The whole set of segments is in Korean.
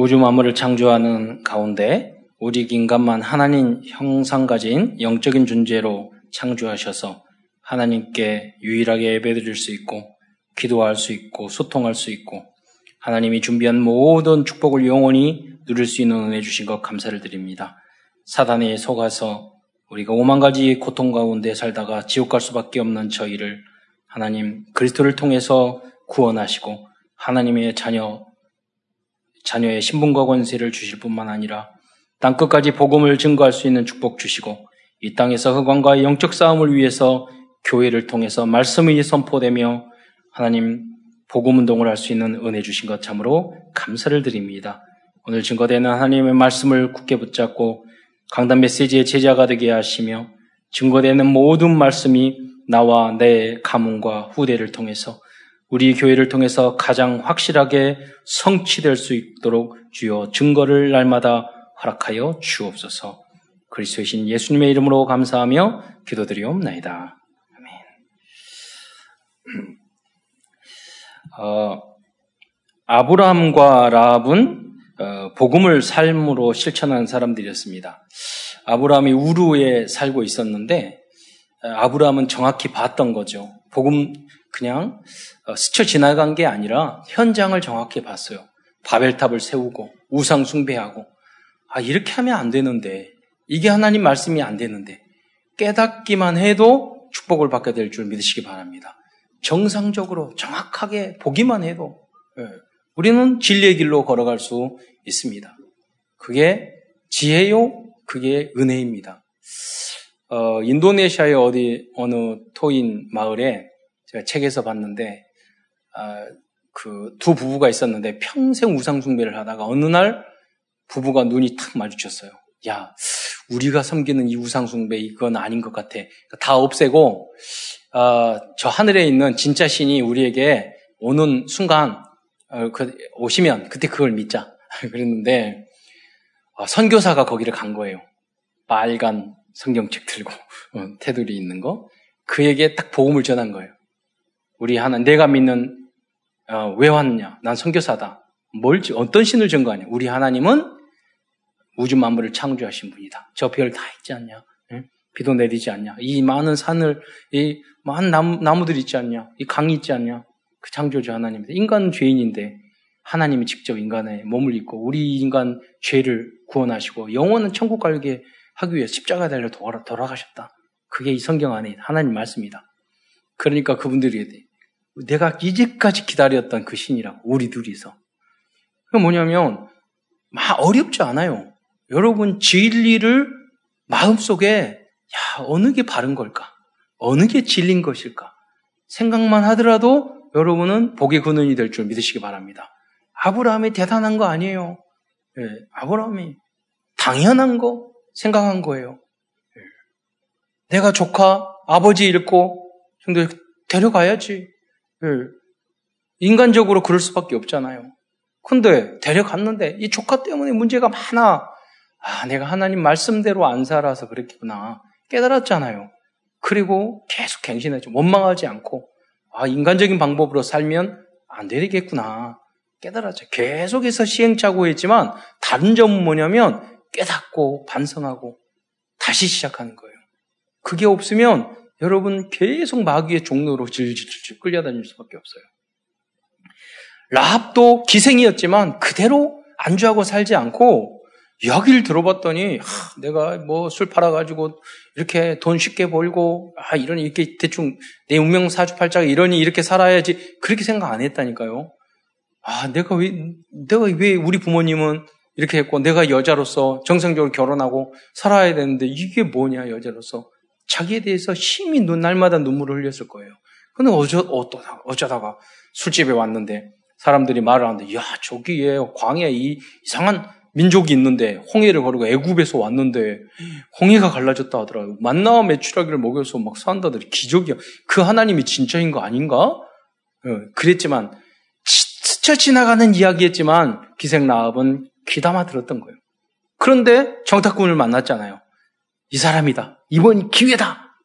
우주 만물을 창조하는 가운데 우리 인간만 하나님 형상 가진 영적인 존재로 창조하셔서 하나님께 유일하게 예배드릴 수 있고 기도할 수 있고 소통할 수 있고 하나님이 준비한 모든 축복을 영원히 누릴 수 있는 은혜 주신 것 감사를 드립니다. 사단에 속아서 우리가 오만 가지 고통 가운데 살다가 지옥 갈 수밖에 없는 저희를 하나님 그리스도를 통해서 구원하시고 하나님의 자녀 자녀의 신분과 권세를 주실 뿐만 아니라 땅 끝까지 복음을 증거할 수 있는 축복 주시고 이 땅에서 흑광과 영적 싸움을 위해서 교회를 통해서 말씀이 선포되며 하나님 복음 운동을 할 수 있는 은혜 주신 것 참으로 감사를 드립니다. 오늘 증거되는 하나님의 말씀을 굳게 붙잡고 강단 메시지의 제자가 되게 하시며 증거되는 모든 말씀이 나와 내 가문과 후대를 통해서 우리 교회를 통해서 가장 확실하게 성취될 수 있도록 주여 증거를 날마다 허락하여 주옵소서. 그리스도의 신 예수님의 이름으로 감사하며 기도드리옵나이다. 아멘. 어, 아브라함과 라합은 어, 복음을 삶으로 실천한 사람들이었습니다. 아브라함이 우루에 살고 있었는데 어, 아브라함은 정확히 봤던 거죠. 복음 그냥 어, 스쳐 지나간 게 아니라 현장을 정확히 봤어요. 바벨탑을 세우고 우상 숭배하고 아 이렇게 하면 안 되는데 이게 하나님 말씀이 안 되는데 깨닫기만 해도 축복을 받게 될 줄 믿으시기 바랍니다. 정상적으로 정확하게 보기만 해도 예, 우리는 진리의 길로 걸어갈 수 있습니다. 그게 지혜요, 그게 은혜입니다. 어, 인도네시아의 어디 어느 토인 마을에 제가 책에서 봤는데 아, 그 두 부부가 있었는데 평생 우상 숭배를 하다가 어느 날 부부가 눈이 탁 마주쳤어요. 야, 우리가 섬기는 이 우상 숭배 이건 아닌 것 같아. 다 없애고 어, 저 하늘에 있는 진짜 신이 우리에게 오는 순간 어, 그, 오시면 그때 그걸 믿자. 그랬는데 어, 선교사가 거기를 간 거예요. 빨간 성경책 들고 어, 테두리 있는 거. 그에게 딱 복음을 전한 거예요. 우리 하나 내가 믿는 어, 왜 왔냐? 난 선교사다. 뭘 어떤 신을 전거하냐? 우리 하나님은 우주 만물을 창조하신 분이다. 저 별 다 있지 않냐? 예? 비도 내리지 않냐? 이 많은 산을 이 많은 나무, 나무들 있지 않냐? 이 강이 있지 않냐? 그 창조주 하나님입니다. 인간은 죄인인데 하나님이 직접 인간의 몸을 입고 우리 인간 죄를 구원하시고 영원한 천국 갈게 하기 위해 십자가 달려 돌아, 돌아가셨다. 그게 이 성경 안에 하나님 말씀이다. 그러니까 그분들이 내가 이제까지 기다렸던 그 신이라고 우리 둘이서. 그 뭐냐면 막 어렵지 않아요. 여러분 진리를 마음속에 야 어느 게 바른 걸까? 어느 게 진린 것일까? 생각만 하더라도 여러분은 복의 근원이 될 줄 믿으시기 바랍니다. 아브라함이 대단한 거 아니에요. 예, 아브라함이 당연한 거 생각한 거예요. 예. 내가 조카 아버지 잃고 형들 데려가야지. 예. 인간적으로 그럴 수밖에 없잖아요. 근데 데려갔는데 이 조카 때문에 문제가 많아. 아, 내가 하나님 말씀대로 안 살아서 그랬구나. 깨달았잖아요. 그리고 계속 갱신했죠. 원망하지 않고, 아, 인간적인 방법으로 살면 안 되겠구나. 깨달았죠. 계속해서 시행착오 했지만, 다른 점은 뭐냐면, 깨닫고, 반성하고, 다시 시작하는 거예요. 그게 없으면, 여러분 계속 마귀의 종로로 질질질 끌려다닐 수밖에 없어요. 라합도 기생이었지만, 그대로 안주하고 살지 않고, 이야기를 들어봤더니 하, 내가 뭐 술 팔아가지고 이렇게 돈 쉽게 벌고 아 이러니 이렇게 대충 내 운명 사주팔자가 이러니 이렇게 살아야지 그렇게 생각 안 했다니까요. 아 내가 왜 내가 왜 우리 부모님은 이렇게 했고 내가 여자로서 정상적으로 결혼하고 살아야 되는데 이게 뭐냐 여자로서 자기에 대해서 심히 눈 날마다 눈물을 흘렸을 거예요. 근데 어쩌, 어쩌다가, 어쩌다가 술집에 왔는데 사람들이 말을 하는데 야 저기에 광야에 이 이상한 민족이 있는데 홍해를 거르고 애굽에서 왔는데 홍해가 갈라졌다 하더라고요. 만나와 메추라기를 먹여서 막 산다더니 기적이야. 그 하나님이 진짜인 거 아닌가? 어, 그랬지만 스쳐 지나가는 이야기였지만 기생 라합은 귀담아 들었던 거예요. 그런데 정탁군을 만났잖아요. 이 사람이다. 이번 기회다.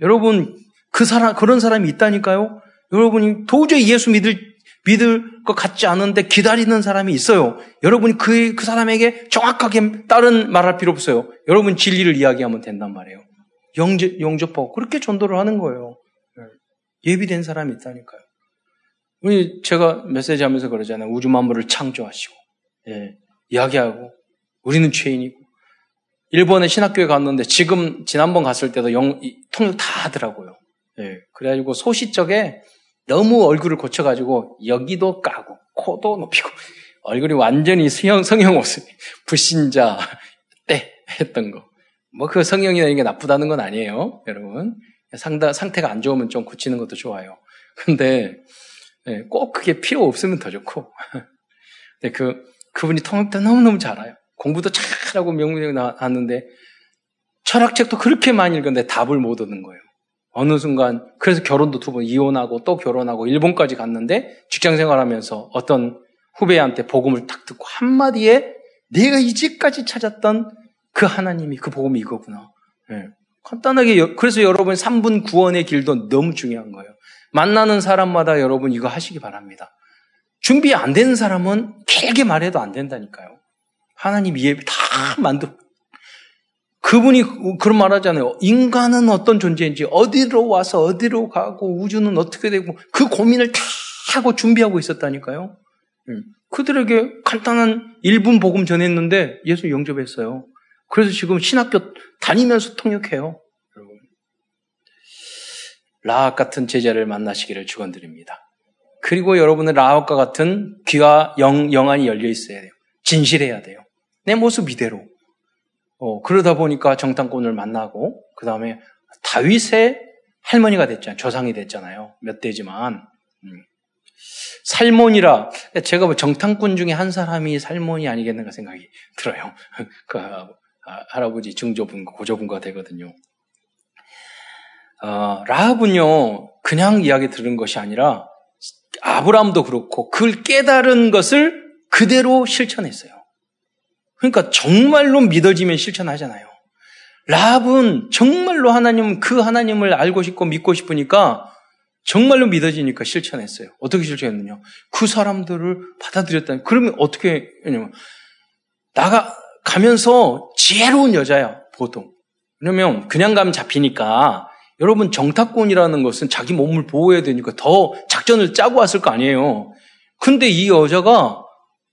여러분 그 사람 그런 사람이 있다니까요. 여러분이 도저히 예수 믿을 믿을 것 같지 않은데 기다리는 사람이 있어요. 여러분이 그, 그 사람에게 정확하게 다른 말할 필요 없어요. 여러분 진리를 이야기하면 된단 말이에요. 영접, 영접하고 그렇게 전도를 하는 거예요. 예. 예비된 사람이 있다니까요. 우리 제가 메시지 하면서 그러잖아요. 우주 만물을 창조하시고, 예. 이야기하고, 우리는 죄인이고. 일본에 신학교에 갔는데 지금 지난번 갔을 때도 영, 통역 다 하더라고요. 예. 그래가지고 소시적에 너무 얼굴을 고쳐가지고 여기도 까고 코도 높이고 얼굴이 완전히 성형, 성형 옷을 불신자 때 했던 거. 뭐 그 성형이나 이게 나쁘다는 건 아니에요. 여러분. 상다, 상태가 안 좋으면 좀 고치는 것도 좋아요. 근데 예, 꼭 그게 필요 없으면 더 좋고. 근데 그, 그분이 통역도 너무너무 잘 알아요. 공부도 잘하고 명문대 나왔는데 철학책도 그렇게 많이 읽었는데 답을 못 얻는 거예요. 어느 순간 그래서 결혼도 두 번 이혼하고 또 결혼하고 일본까지 갔는데 직장 생활하면서 어떤 후배한테 복음을 탁 듣고 한마디에 내가 이제까지 찾았던 그 하나님이 그 복음이 이거구나. 네. 간단하게 그래서 여러분 3분 구원의 길도 너무 중요한 거예요. 만나는 사람마다 여러분 이거 하시기 바랍니다. 준비 안 되는 사람은 길게 말해도 안 된다니까요. 하나님 이해 다 만들 그분이 그런 말 하잖아요. 인간은 어떤 존재인지, 어디로 와서 어디로 가고, 우주는 어떻게 되고, 그 고민을 다 하고 준비하고 있었다니까요. 그들에게 간단한 1분 복음 전했는데 예수 영접했어요. 그래서 지금 신학교 다니면서 통역해요. 라학 같은 제자를 만나시기를 축원드립니다. 그리고 여러분은 라학과 같은 귀와 영, 영안이 열려 있어야 돼요. 진실해야 돼요. 내 모습 이대로. 어, 그러다 보니까 정탐꾼을 만나고, 그 다음에 다윗의 할머니가 됐잖아요. 조상이 됐잖아요. 몇 대지만. 음. 살몬이라, 제가 뭐 정탐꾼 중에 한 사람이 살몬이 아니겠는가 생각이 들어요. 그 아, 할아버지 증조분과 고조분과 되거든요. 어, 라합은요, 그냥 이야기 들은 것이 아니라, 아브라함도 그렇고, 그걸 깨달은 것을 그대로 실천했어요. 그러니까 정말로 믿어지면 실천하잖아요. 라합은 정말로 하나님, 그 하나님을 알고 싶고 믿고 싶으니까 정말로 믿어지니까 실천했어요. 어떻게 실천했느냐? 그 사람들을 받아들였다. 그러면 어떻게 했냐면, 나가, 가면서 지혜로운 여자야, 보통. 왜냐면 그냥 가면 잡히니까 여러분 정탁권이라는 것은 자기 몸을 보호해야 되니까 더 작전을 짜고 왔을 거 아니에요. 근데 이 여자가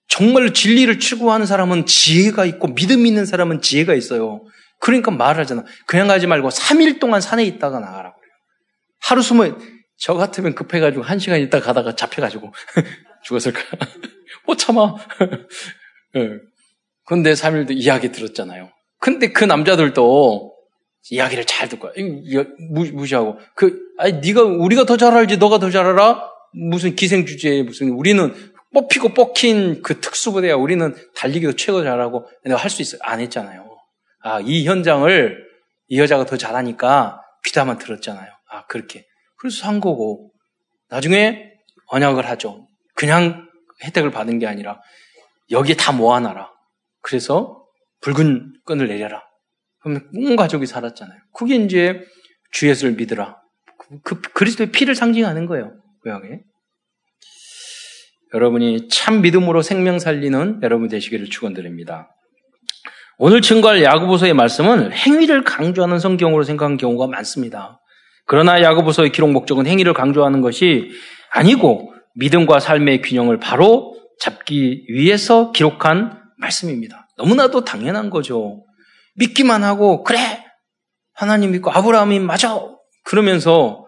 정말로 진리를 추구하는 사람은 지혜가 있고 믿음 있는 사람은 지혜가 있어요. 그러니까 말을 하잖아. 그냥 가지 말고 3일 동안 산에 있다가 나가라고 그래요. 하루 숨어 저 같으면 급해가지고 한 시간 있다 가다가 잡혀가지고 죽었을까? 못 참아. 네. 근데 3일도 이야기 들었잖아요. 근데 그 남자들도 이야기를 잘 듣고 무시하고 그 아니 네가 우리가 더 잘 알지 너가 더 잘 알아? 무슨 기생주제에 무슨 우리는 뽑히고 뽑힌 그 특수부대야. 우리는 달리기도 최고 잘하고 내가 할 수 있어. 안 했잖아요. 아, 이 현장을 이 여자가 더 잘하니까 귀담아 들었잖아요. 아, 그렇게. 그래서 산 거고. 나중에 언약을 하죠. 그냥 혜택을 받은 게 아니라 여기에 다 모아놔라. 그래서 붉은 끈을 내려라. 그러면 온 가족이 살았잖아요. 그게 이제 주 예수를 믿으라. 그, 그 그리스도의 피를 상징하는 거예요. 고향에. 여러분이 참 믿음으로 생명 살리는 여러분 되시기를 축원드립니다. 오늘 증거할 야고보서의 말씀은 행위를 강조하는 성경으로 생각하는 경우가 많습니다. 그러나 야고보서의 기록 목적은 행위를 강조하는 것이 아니고 믿음과 삶의 균형을 바로 잡기 위해서 기록한 말씀입니다. 너무나도 당연한 거죠. 믿기만 하고 그래 하나님 믿고 아브라함이 맞아 그러면서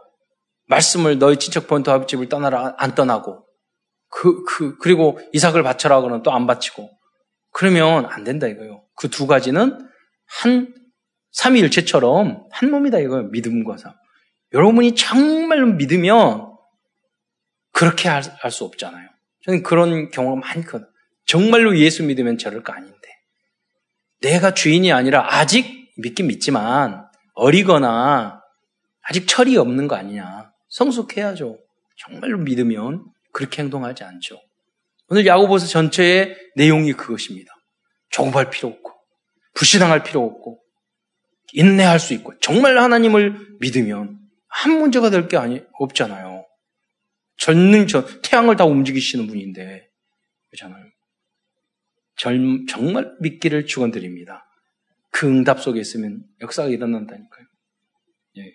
말씀을 너희 친척 본토 아버집을 떠나라 안 떠나고 그, 그, 그리고 이삭을 바쳐라 그러면 또 안 바치고. 그러면 안 된다 이거요. 그 두 가지는 한, 삼위일체처럼 한 몸이다 이거예요. 믿음과 삶. 여러분이 정말 믿으면 그렇게 할 수 없잖아요. 저는 그런 경우가 많거든. 정말로 예수 믿으면 저럴 거 아닌데. 내가 주인이 아니라 아직 믿긴 믿지만 어리거나 아직 철이 없는 거 아니냐. 성숙해야죠. 정말로 믿으면 그렇게 행동하지 않죠. 오늘 야고보서 전체의 내용이 그것입니다. 조급할 필요 없고, 불신앙할 필요 없고, 인내할 수 있고, 정말 하나님을 믿으면 한 문제가 될 게 아니, 없잖아요. 전능 저 태양을 다 움직이시는 분인데 그렇잖아요. 절, 정말 믿기를 축원드립니다. 그 응답 속에 있으면 역사가 일어난다니까요. 예.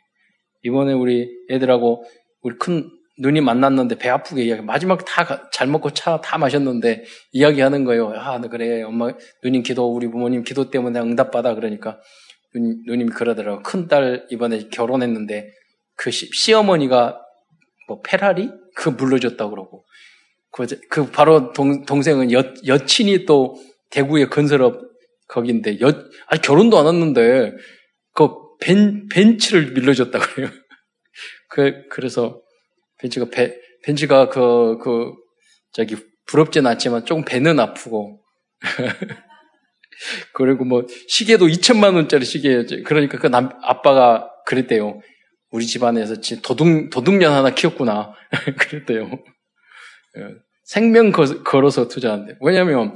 이번에 우리 애들하고 우리 큰 누님 만났는데 배 아프게 이야기 마지막 다 잘 먹고 차 다 마셨는데 이야기하는 거예요. 아 그래. 엄마 누님 기도 우리 부모님 기도 때문에 응답 받아. 그러니까 누님, 누님이 그러더라고 큰딸 이번에 결혼했는데 그 시, 어머니가뭐 페라리? 그 물려줬다고 그러고. 그, 그 바로 동, 동생은 여, 여친이 또 대구의 건설업 거긴데 여, 아니 결혼도 안 했는데 그 벤, 벤츠를 밀려줬다고 그래요. 그, 그래서 벤츠가 배, 벤츠가 그, 그, 저기, 부럽진 않지만 조금 배는 아프고. 그리고 뭐, 시계도 2천만 원짜리 시계, 그러니까 그 남, 아빠가 그랬대요. 우리 집안에서 도둑, 도둑년 하나 키웠구나. 그랬대요. 예, 생명 걸어서 투자한대. 왜냐면,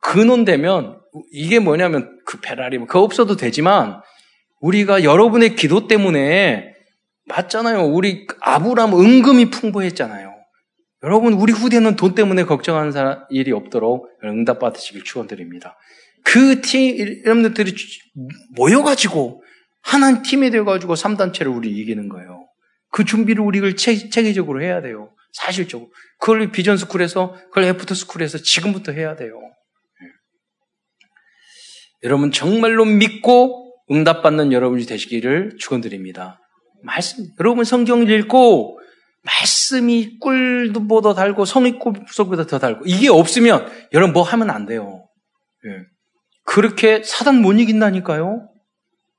근원 되면, 이게 뭐냐면, 그 페라리, 뭐 그거 없어도 되지만, 우리가 여러분의 기도 때문에 맞잖아요. 우리 아브람 은금이 풍부했잖아요. 여러분, 우리 후대는 돈 때문에 걱정하는 사람, 일이 없도록 응답 받으시길 축원드립니다. 그 팀, 여러분들이 모여가지고, 하나님 팀이 되어가지고 3단체를 우리 이기는 거예요. 그 준비를 우리가 체, 체계적으로 해야 돼요. 사실적으로. 그걸 vision school에서, 그걸 after school에서 지금부터 해야 돼요. 네. 여러분, 정말로 믿고 응답받는 여러분이 되시기를 축원드립니다. 말씀, 여러분 성경을 읽고 말씀이 꿀보다 달고 성이 꿀속보다 더 달고 이게 없으면 여러분 뭐 하면 안 돼요. 예. 그렇게 사단 못 이긴다니까요.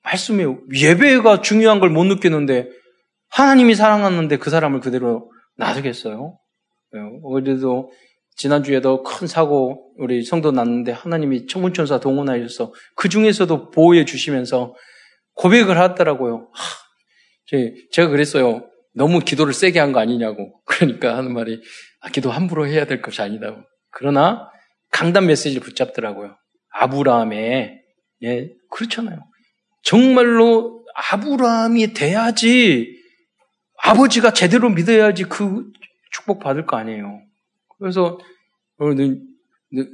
말씀이 예배가 중요한 걸 못 느끼는데 하나님이 사랑하는데 그 사람을 그대로 놔두겠어요? 예. 어제도 지난주에도 큰 사고 우리 성도 났는데 하나님이 천문천사 동원하셔서 그 중에서도 보호해 주시면서 고백을 하더라고요. 하, 제가 그랬어요. 너무 기도를 세게 한 거 아니냐고. 그러니까 하는 말이, 아, 기도 함부로 해야 될 것이 아니다고. 그러나 강단 메시지를 붙잡더라고요. 아브라함의, 예, 그렇잖아요. 정말로 아브라함이 돼야지 아버지가 제대로 믿어야지 그 축복 받을 거 아니에요. 그래서 누, 누,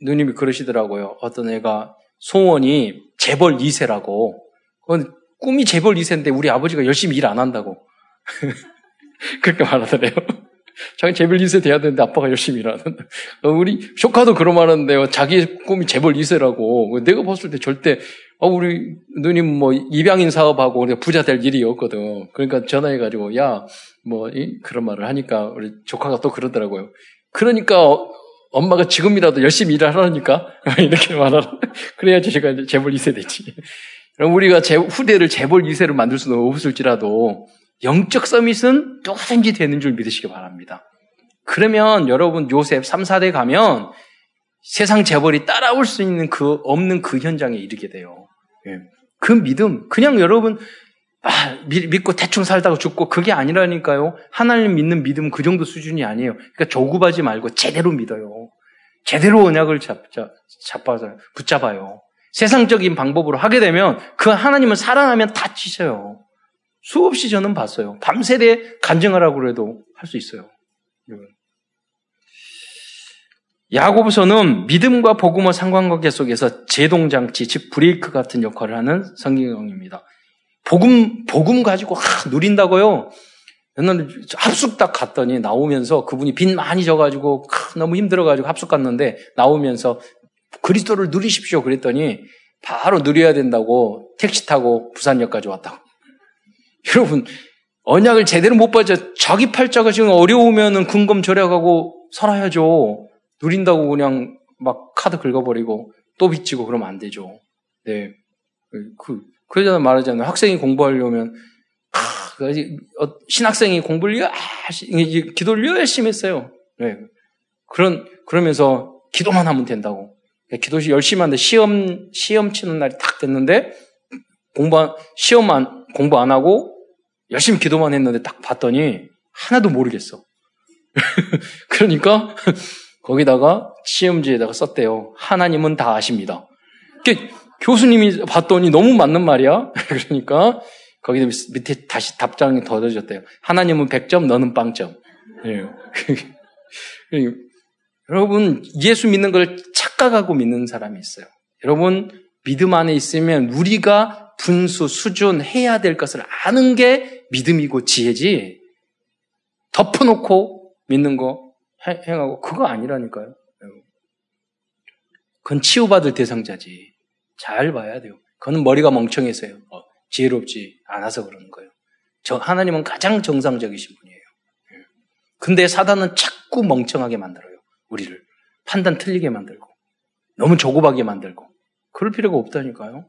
누님이 그러시더라고요. 어떤 애가 소원이 재벌 2세라고. 그건 꿈이 재벌 2세인데 우리 아버지가 열심히 일 안 한다고. 그렇게 말하더래요. 자기 재벌 2세 돼야 되는데 아빠가 열심히 일안 한다. 어, 우리 조카도 그런 말 하는데요. 자기 꿈이 재벌 2세라고. 내가 봤을 때 절대, 어, 우리 누님 뭐 입양인 사업하고 부자 될 일이 없거든. 그러니까 전화해가지고, 야, 뭐, 이? 그런 말을 하니까 우리 조카가 또 그러더라고요. 그러니까 어, 엄마가 지금이라도 열심히 일을 하라니까. 이렇게 말하라. 그래야지 제가 재벌 2세 되지. 그럼 우리가 제, 후대를 재벌 2세로 만들 수는 없을지라도 영적 서밋은 누구든지 되는 줄 믿으시기 바랍니다. 그러면 여러분 요셉 3, 4대 가면 세상 재벌이 따라올 수 있는 그 없는 그 현장에 이르게 돼요. 예. 그 믿음 그냥 여러분 아, 믿고 대충 살다가 죽고 그게 아니라니까요. 하나님 믿는 믿음 그 정도 수준이 아니에요. 그러니까 조급하지 말고 제대로 믿어요. 제대로 언약을 잡, 잡, 잡아서 붙잡아요. 세상적인 방법으로 하게 되면 그 하나님은 살아나면 다 치셔요. 수없이 저는 봤어요. 밤새대 간증하라고 해도 할 수 있어요. 야고보서는 믿음과 복음의 상관관계 속에서 제동장치, 즉 브레이크 같은 역할을 하는 성경입니다. 복음 복음 가지고 아, 누린다고요. 옛날에 합숙 딱 갔더니 나오면서 그분이 빚 많이 져가지고 아, 너무 힘들어가지고 합숙 갔는데 나오면서 그리스도를 누리십시오. 그랬더니 바로 누려야 된다고 택시 타고 부산역까지 왔다고. 여러분, 언약을 제대로 못 받아 자기 팔자가 지금 어려우면은 금검 절약하고 살아야죠. 누린다고 그냥 막 카드 긁어버리고 또 빚지고 그러면 안 되죠. 네. 그, 그러잖아 말하잖아요. 학생이 공부하려면, 아, 신학생이 공부를 열심히, 기도를 열심히 했어요. 네. 그런, 그러면서 기도만 하면 된다고. 기도시 열심히 하는데 시험, 시험 치는 날이 딱 됐는데 공부, 시험 안, 공부 안 하고 열심히 기도만 했는데 딱 봤더니 하나도 모르겠어. 그러니까 거기다가 시험지에다가 썼대요. 하나님은 다 아십니다. 교수님이 봤더니 너무 맞는 말이야. 그러니까 거기 밑에 다시 답장이 더해졌대요. 하나님은 100점, 너는 빵점. 예. 여러분, 예수 믿는 걸 착각하고 믿는 사람이 있어요. 여러분, 믿음 안에 있으면 우리가 분수, 수준, 해야 될 것을 아는 게 믿음이고 지혜지, 덮어놓고 믿는 거 행하고, 그거 아니라니까요. 그건 치유받을 대상자지. 잘 봐야 돼요. 그건 머리가 멍청해서요. 어, 지혜롭지 않아서 그러는 거예요. 저 하나님은 가장 정상적이신 분이에요. 예. 근데 사단은 자꾸 멍청하게 만들어요. 우리를 판단 틀리게 만들고 너무 조급하게 만들고 그럴 필요가 없다니까요.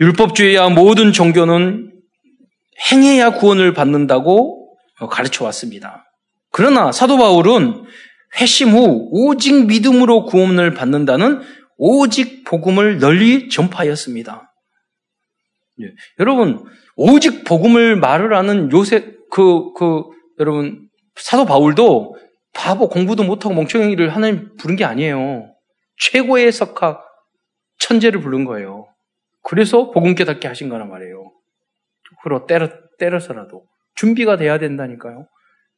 율법주의와 모든 종교는 행해야 구원을 받는다고 가르쳐 왔습니다. 그러나 사도 바울은 회심 후 오직 믿음으로 구원을 받는다는 오직 복음을 널리 전파하였습니다. 예. 여러분, 오직 복음을 말을 하는 요새, 그, 그, 여러분, 사도 바울도 바보 공부도 못하고 멍청이를 하나님 부른 게 아니에요. 최고의 석학, 천재를 부른 거예요. 그래서 복음 깨닫게 하신 거란 말이에요. 그러 때려, 때려서라도. 준비가 돼야 된다니까요.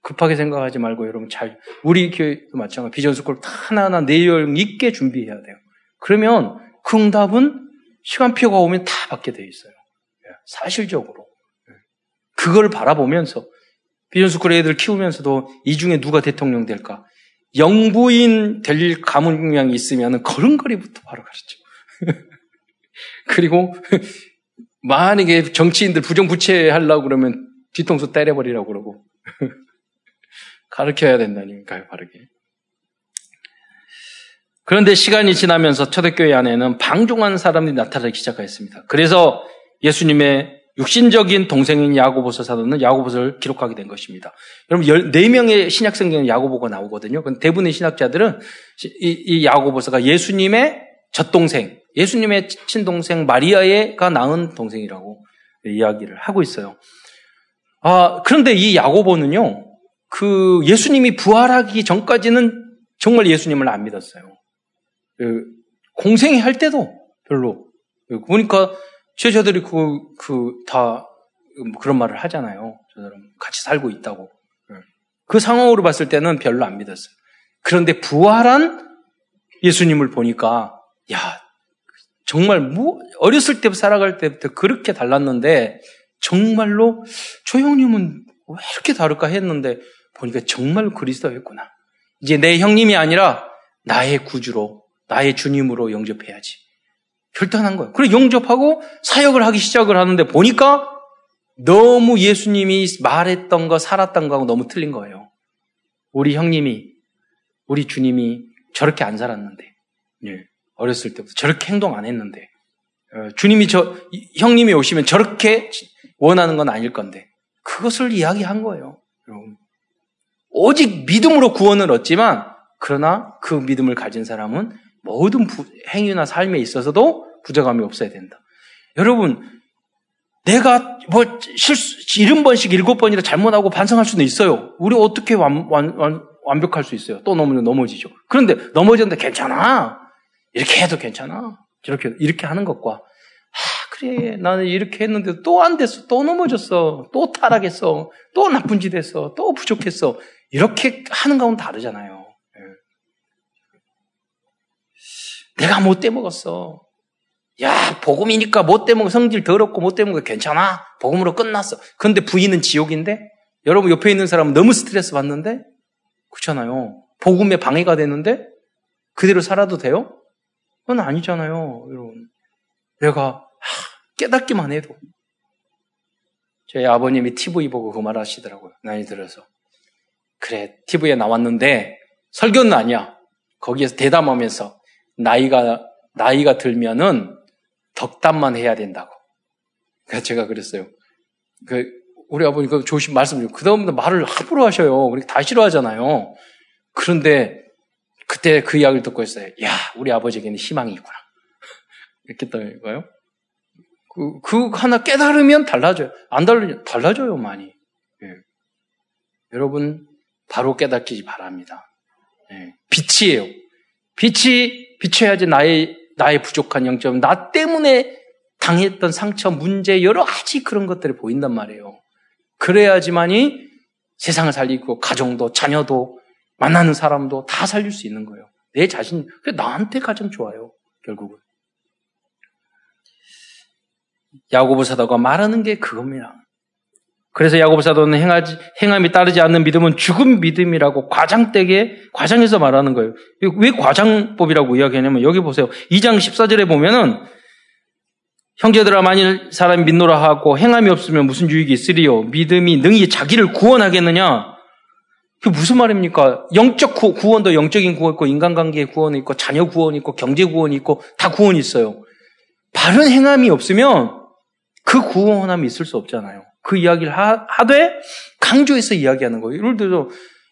급하게 생각하지 말고 여러분 잘, 우리 교회도 마찬가지 비전스쿨 하나하나 내용 있게 준비해야 돼요. 그러면 그 응답은 시간표가 오면 다 받게 돼 있어요. 예, 사실적으로. 예. 그걸 바라보면서 비전스쿨 애들 키우면서도 이 중에 누가 대통령 될까? 영부인 될 가문량이 있으면 걸음걸이부터 바로 가르쳐. 그리고 만약에 정치인들 부정부채 하려고 그러면 뒤통수 때려버리라고 그러고 가르쳐야 된다니까요, 바르게. 그런데 시간이 지나면서 초대교회 안에는 방종한 사람들이 나타나기 시작했습니다. 그래서 예수님의 육신적인 동생인 야고보서 사도는 야고보서를 기록하게 된 것입니다. 여러분 14명의 신약 성경에 야고보가 나오거든요. 근데 대부분의 신학자들은 이, 이 야고보서가 예수님의 젖동생, 예수님의 친동생 마리아가 낳은 동생이라고 이야기를 하고 있어요. 아, 그런데 이 야고보는요. 그 예수님이 부활하기 전까지는 정말 예수님을 안 믿었어요. 그 공생이 할 때도 별로. 보니까 제자들이 그, 그, 다 그런 말을 하잖아요. 저 사람 같이 살고 있다고. 예. 그 상황으로 봤을 때는 별로 안 믿었어요. 그런데 부활한 예수님을 보니까, 야, 정말 뭐, 어렸을 때부터 살아갈 때부터 그렇게 달랐는데, 정말로 조 형님은 왜 이렇게 다를까 했는데, 보니까 정말 그리스도였구나. 이제 내 형님이 아니라 나의 구주로, 나의 주님으로 영접해야지. 결단한 거예요. 그래 영접하고 사역을 하기 시작을 하는데 보니까 너무 예수님이 말했던 거, 살았던 거하고 너무 틀린 거예요. 우리 형님이, 우리 주님이 저렇게 안 살았는데, 예, 어렸을 때부터 저렇게 행동 안 했는데, 어, 주님이 저, 형님이 오시면 저렇게 원하는 건 아닐 건데, 그것을 이야기한 거예요, 여러분. 오직 믿음으로 구원을 얻지만, 그러나 그 믿음을 가진 사람은 모든 부, 행위나 삶에 있어서도 부정함이 없어야 된다. 여러분, 내가 뭐 실수, 일흔 번씩 일곱 번이라 잘못하고 반성할 수는 있어요. 우리 어떻게 완, 완, 완, 완벽할 수 있어요? 또 넘으면 넘어지죠. 그런데 넘어졌는데 괜찮아. 이렇게 해도 괜찮아. 이렇게, 이렇게 하는 것과, 아, 그래. 나는 이렇게 했는데 또 안 됐어. 또 넘어졌어. 또 타락했어. 또 나쁜 짓 했어. 또 부족했어. 이렇게 하는 가운데 다르잖아요. 내가 못 떼먹었어. 야, 복음이니까 못 떼먹어. 성질 더럽고 못 떼먹어. 괜찮아. 복음으로 끝났어. 그런데 부인은 지옥인데? 여러분 옆에 있는 사람은 너무 스트레스 받는데? 그렇잖아요. 복음에 방해가 되는데? 그대로 살아도 돼요? 그건 아니잖아요, 여러분. 내가 깨닫기만 해도. 저희 아버님이 TV 보고 그 말 하시더라고요. 나이 들어서. 그래, TV에 나왔는데 설교는 아니야. 거기에서 대담하면서 나이가, 나이가 들면은 덕담만 해야 된다고. 제가 그랬어요. 그, 우리 아버님 그 조심 말씀 좀, 그 다음부터 말을 함부로 하셔요. 그렇게 다 싫어하잖아요. 그런데 그때 그 이야기를 듣고 있어요. 야, 우리 아버지에게는 희망이 있구나. 이렇게 했던 거예요. 그, 그 하나 깨달으면 달라져요. 안 달라져요. 달라져요, 많이. 예. 여러분, 바로 깨닫기 바랍니다. 예. 빛이에요. 빛이 비춰야지 나의, 나의 부족한 영점, 나 때문에 당했던 상처, 문제, 여러 가지 그런 것들이 보인단 말이에요. 그래야지만이 세상을 살리고 가정도 자녀도 만나는 사람도 다 살릴 수 있는 거예요. 내 자신, 그 나한테 가장 좋아요. 결국은. 야고보 사도가 말하는 게 그겁니다. 그래서 야고보 사도는 행하지, 행함이 따르지 않는 믿음은 죽은 믿음이라고 과장되게 과장해서 말하는 거예요. 왜 과장법이라고 이야기하냐면 여기 보세요. 2장 14절에 보면은 형제들아 만일 사람이 믿노라 하고 행함이 없으면 무슨 유익이 있으리요? 믿음이 능히 자기를 구원하겠느냐? 그 무슨 말입니까? 영적 구원도 영적인 구원 있고 인간관계의 구원이 있고 자녀 구원이 있고 경제 구원이 있고 다 구원이 있어요. 바른 행함이 없으면 그 구원함이 있을 수 없잖아요. 그 이야기를 하, 되 강조해서 이야기하는 거예요. 예를 들어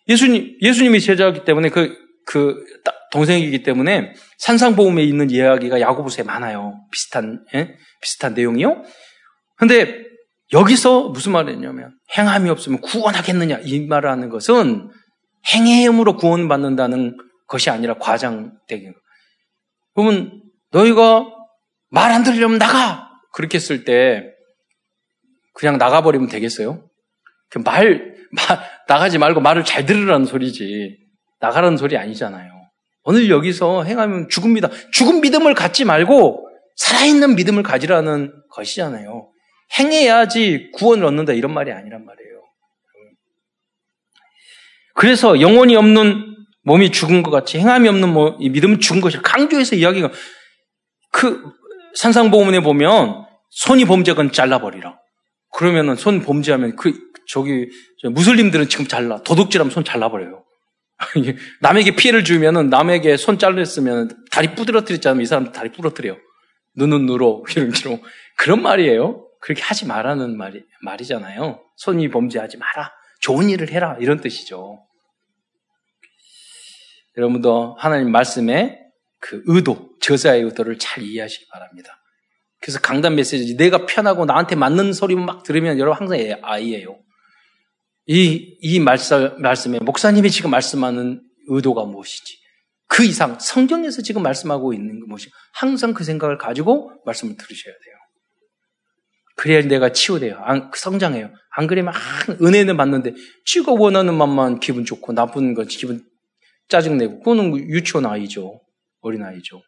예수님 예수님이 제자이기 때문에 그 그 동생이기 때문에 산상보험에 있는 이야기가 야고보서에 많아요. 비슷한 예? 비슷한 내용이요. 근데 여기서 무슨 말이냐면 행함이 없으면 구원하겠느냐 이 말을 하는 것은 행함으로 구원받는다는 것이 아니라 과장되게. 그러면 너희가 말 안 들으려면 나가 그렇게 했을 때 그냥 나가버리면 되겠어요? 그 말, 말, 나가지 말고 말을 잘 들으라는 소리지. 나가라는 소리 아니잖아요. 오늘 여기서 행하면 죽음이다. 죽은 믿음을 갖지 말고 살아있는 믿음을 가지라는 것이잖아요. 행해야지 구원을 얻는다 이런 말이 아니란 말이에요. 그래서 영혼이 없는 몸이 죽은 것 같이 행함이 없는 뭐, 믿음은 죽은 것이 강조해서 이야기가 그 산상보험에 보면 손이 범죄건 잘라버리라. 그러면은 손 범죄하면 그 저기 무슬림들은 지금 잘라 도둑질하면 손 잘라버려요. 남에게 피해를 주면은 남에게 손 잘렸으면 다리 부드러뜨렸잖아요. 이 사람 다리 부러뜨려. 눈은 누로 이런 식으로 그런 말이에요. 그렇게 하지 말라는 말이 말이잖아요. 손이 범죄하지 마라. 좋은 일을 해라 이런 뜻이죠. 여러분도 하나님 말씀에 그 의도, 저자의 의도를 잘 이해하시기 바랍니다. 그래서 강단 메시지, 내가 편하고 나한테 맞는 소리만 막 들으면 여러분 항상 아이예요. 이, 이 말씀, 말씀에 목사님이 지금 말씀하는 의도가 무엇이지? 그 이상 성경에서 지금 말씀하고 있는 것이 항상 그 생각을 가지고 말씀을 들으셔야 돼요. 그래야 내가 치유돼요. 안, 성장해요. 안 그러면 한 은혜는 받는데 지가 원하는 맛만 기분 좋고 나쁜 건 기분 짜증내고 그거는 유치원 아이죠. 어린 아이죠.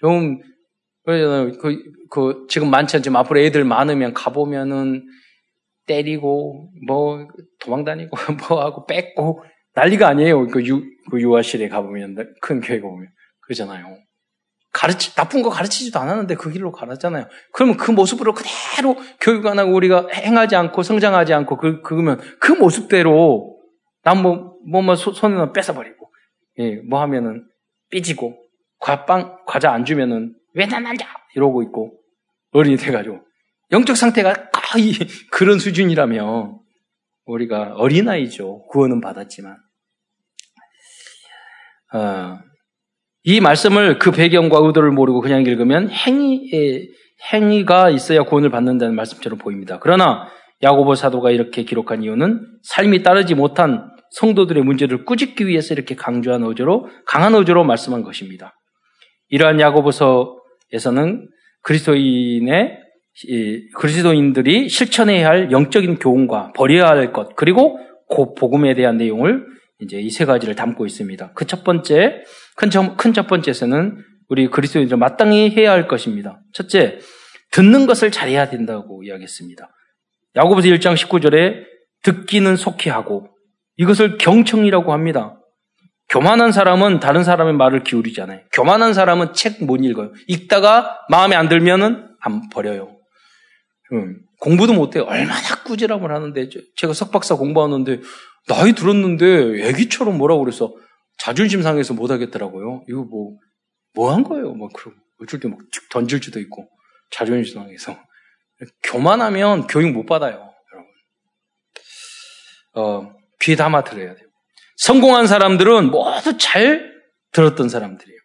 좀 그러잖아요. 그, 그, 지금 많지 않지만 앞으로 애들 많으면 가보면은 때리고, 뭐, 도망다니고, 뭐 하고, 뺏고, 난리가 아니에요. 그 유, 그 유아실에 가보면, 큰 교회 가보면. 그러잖아요. 가르치, 나쁜 거 가르치지도 않았는데 그 길로 가르잖아요. 그러면 그 모습으로 그대로 교육 안 하고 우리가 행하지 않고 성장하지 않고 그, 그러면 그 모습대로 난 뭐, 뭐, 뭐, 손에는 뺏어버리고, 예, 뭐 하면은 삐지고, 과빵, 과자 안 주면은 왜 난 앉아? 이러고 있고 어린이 돼가지고 영적 상태가 거의 그런 수준이라면 우리가 어린아이죠. 구원은 받았지만 어, 이 말씀을 그 배경과 의도를 모르고 그냥 읽으면 행위 행위가 있어야 구원을 받는다는 말씀처럼 보입니다. 그러나 야고보 사도가 이렇게 기록한 이유는 삶이 따르지 못한 성도들의 문제를 꾸짖기 위해서 이렇게 강조한 어조로 강한 어조로 말씀한 것입니다. 이러한 야고보서 에서는 그리스도인의 그리스도인들이 실천해야 할 영적인 교훈과 버려야 할 것, 그리고 그 복음에 대한 내용을 이제 이 세 가지를 담고 있습니다. 그 첫 번째, 큰, 큰첫 번째에서는 우리 그리스도인들 마땅히 해야 할 것입니다. 첫째, 듣는 것을 잘해야 된다고 이야기했습니다. 야고보서 1장 19절에 듣기는 속히 하고 이것을 경청이라고 합니다. 교만한 사람은 다른 사람의 말을 기울이지 않아요. 교만한 사람은 책 못 읽어요. 읽다가 마음에 안 들면은 안 버려요. 음, 공부도 못해요. 얼마나 꾸지람을 하는데 제가 석박사 공부하는데 나이 들었는데 애기처럼 뭐라고 그래서 자존심 상해서 못 하겠더라고요. 이거 뭐 뭐 한 거예요? 막 그러고 어쩔 때막 던질 수도 있고 자존심 상해서 교만하면 교육 못 받아요, 여러분. 어, 귀 담아 들어야 돼요. 성공한 사람들은 모두 잘 들었던 사람들이에요.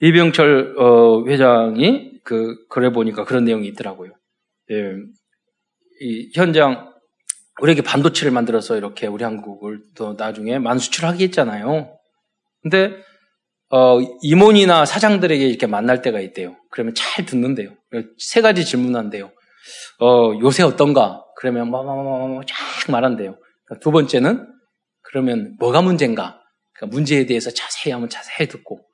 이병철 어, 회장이 그 그래 보니까 그런 내용이 있더라고요. 예, 이 현장 우리에게 반도체를 만들어서 이렇게 우리 한국을 또 나중에 만 수출하게 했잖아요. 근데 어, 임원이나 사장들에게 이렇게 만날 때가 있대요. 그러면 잘 듣는데요. 세 가지 질문한대요. 어, 요새 어떤가? 그러면 뭐, 뭐, 뭐, 뭐, 쫙 말한대요. 두 번째는 그러면 뭐가 문제인가? 그러니까 문제에 대해서 자세히 하면 자세히 듣고